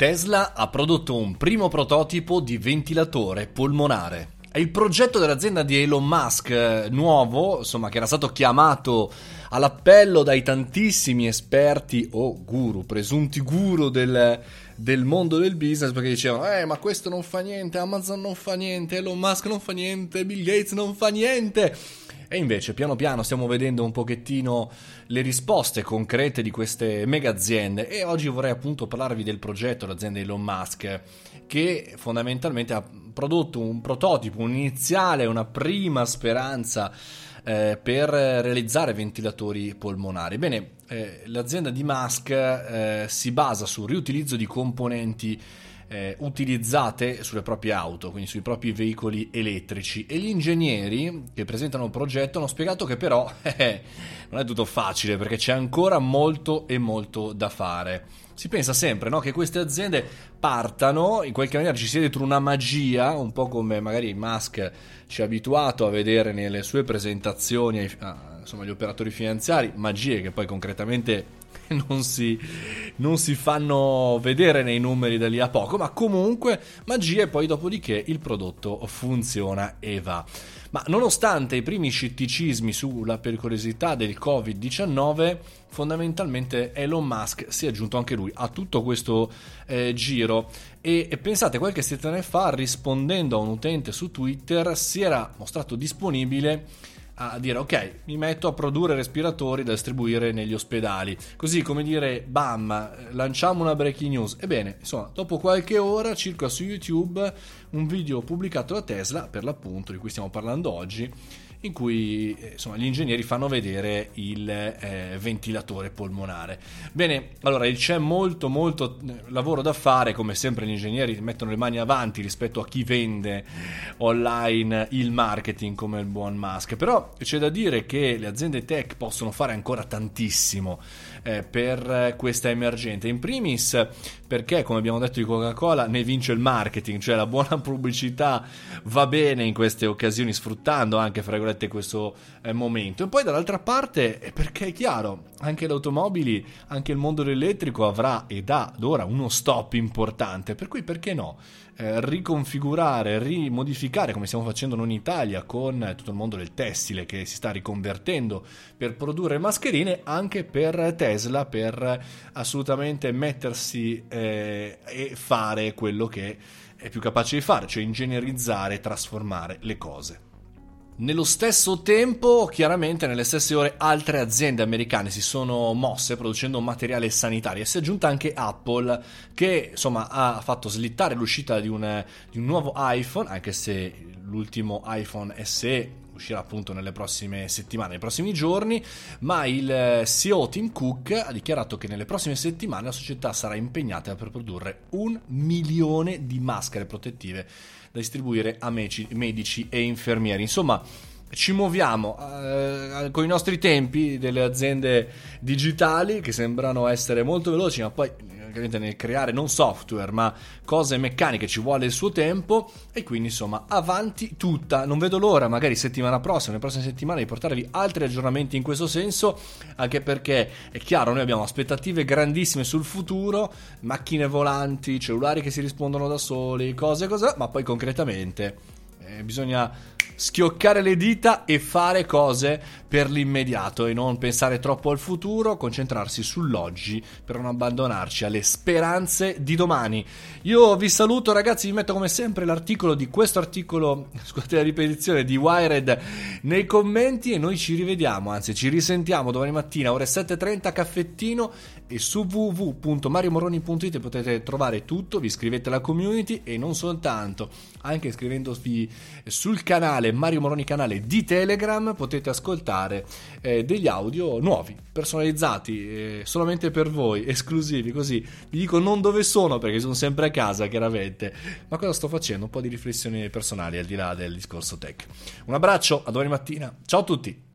Tesla ha prodotto un primo prototipo di ventilatore polmonare. È il progetto dell'azienda di Elon Musk eh, nuovo, insomma, che era stato chiamato all'appello dai tantissimi esperti o guru, presunti guru del, del mondo del business, perché dicevano, eh, ma questo non fa niente, Amazon non fa niente, Elon Musk non fa niente, Bill Gates non fa niente. E invece piano piano stiamo vedendo un pochettino le risposte concrete di queste mega aziende e oggi vorrei appunto parlarvi del progetto dell'azienda Elon Musk che fondamentalmente ha prodotto un prototipo, un iniziale, una prima speranza eh, per realizzare ventilatori polmonari. Bene, eh, l'azienda di Musk eh, si basa sul riutilizzo di componenti eh, utilizzate sulle proprie auto, quindi sui propri veicoli elettrici. E gli ingegneri che presentano il progetto hanno spiegato che però eh, non è tutto facile perché c'è ancora molto e molto da fare. Si pensa sempre no, che queste aziende partano, in qualche maniera ci sia dietro una magia, un po' come magari Musk ci ha abituato a vedere nelle sue presentazioni insomma, agli operatori finanziari, magie che poi concretamente non si, non si, fanno vedere nei numeri da lì a poco, ma comunque magia e poi dopodiché il prodotto funziona e va. Ma nonostante i primi scetticismi sulla pericolosità del Covid-19, fondamentalmente Elon Musk si è aggiunto anche lui a tutto questo eh, giro e, e, pensate qualche settimana fa rispondendo a un utente su Twitter si era mostrato disponibile a dire ok, mi metto a produrre respiratori da distribuire negli ospedali. Così come dire, bam, lanciamo una breaking news. Ebbene, insomma, dopo qualche ora circola su YouTube un video pubblicato da Tesla, per l'appunto, di cui stiamo parlando oggi, in cui eh, insomma, gli ingegneri fanno vedere il eh, ventilatore polmonare. Bene, allora c'è molto molto eh, lavoro da fare, come sempre gli ingegneri mettono le mani avanti rispetto a chi vende online il marketing come il buon Musk, però c'è da dire che le aziende tech possono fare ancora tantissimo eh, per questa emergente. In primis perché, come abbiamo detto di Coca-Cola, ne vince il marketing, cioè la buona pubblicità va bene in queste occasioni sfruttando anche, fra virgolette, questo eh, momento. E poi dall'altra parte perché è chiaro, anche le automobili, anche il mondo dell'elettrico avrà ed ha ad ora uno stop importante, per cui perché no? Eh, riconfigurare, rimodificare come stiamo facendo noi in Italia con tutto il mondo del tessile che si sta riconvertendo per produrre mascherine anche per Tesla per assolutamente mettersi eh, e fare quello che è più capace di fare, cioè ingegnerizzare e trasformare le cose. Nello stesso tempo, chiaramente, nelle stesse ore, altre aziende americane si sono mosse producendo materiale sanitario e si è aggiunta anche Apple che insomma ha fatto slittare l'uscita di un, di un nuovo iPhone, anche se l'ultimo iPhone SE uscirà appunto nelle prossime settimane, nei prossimi giorni, ma il CEO Tim Cook ha dichiarato che nelle prossime settimane la società sarà impegnata per produrre un milione di maschere protettive da distribuire a medici e infermieri. Insomma, ci muoviamo eh, con i nostri tempi delle aziende digitali che sembrano essere molto veloci, ma poi nel creare non software ma cose meccaniche ci vuole il suo tempo e quindi insomma avanti tutta. Non vedo l'ora magari settimana prossima nelle prossime settimane di portarvi altri aggiornamenti in questo senso anche perché è chiaro noi abbiamo aspettative grandissime sul futuro macchine volanti cellulari che si rispondono da soli cose così ma poi concretamente eh, bisogna schioccare le dita e fare cose per l'immediato e non pensare troppo al futuro, concentrarsi sull'oggi per non abbandonarci alle speranze di domani. Io vi saluto ragazzi, vi metto come sempre l'articolo di questo articolo, scusate la ripetizione, di Wired nei commenti e noi ci rivediamo, anzi ci risentiamo domani mattina ore 7.30 caffettino e su www.mariomoroni.it potete trovare tutto, vi iscrivete alla community e non soltanto, anche iscrivendovi sul canale Mario Moroni canale di Telegram potete ascoltare eh, degli audio nuovi, personalizzati eh, solamente per voi, esclusivi, così vi dico non dove sono perché sono sempre a casa chiaramente, ma cosa sto facendo? Un po' di riflessioni personali al di là del discorso tech. Un abbraccio, a domani mattina, ciao a tutti!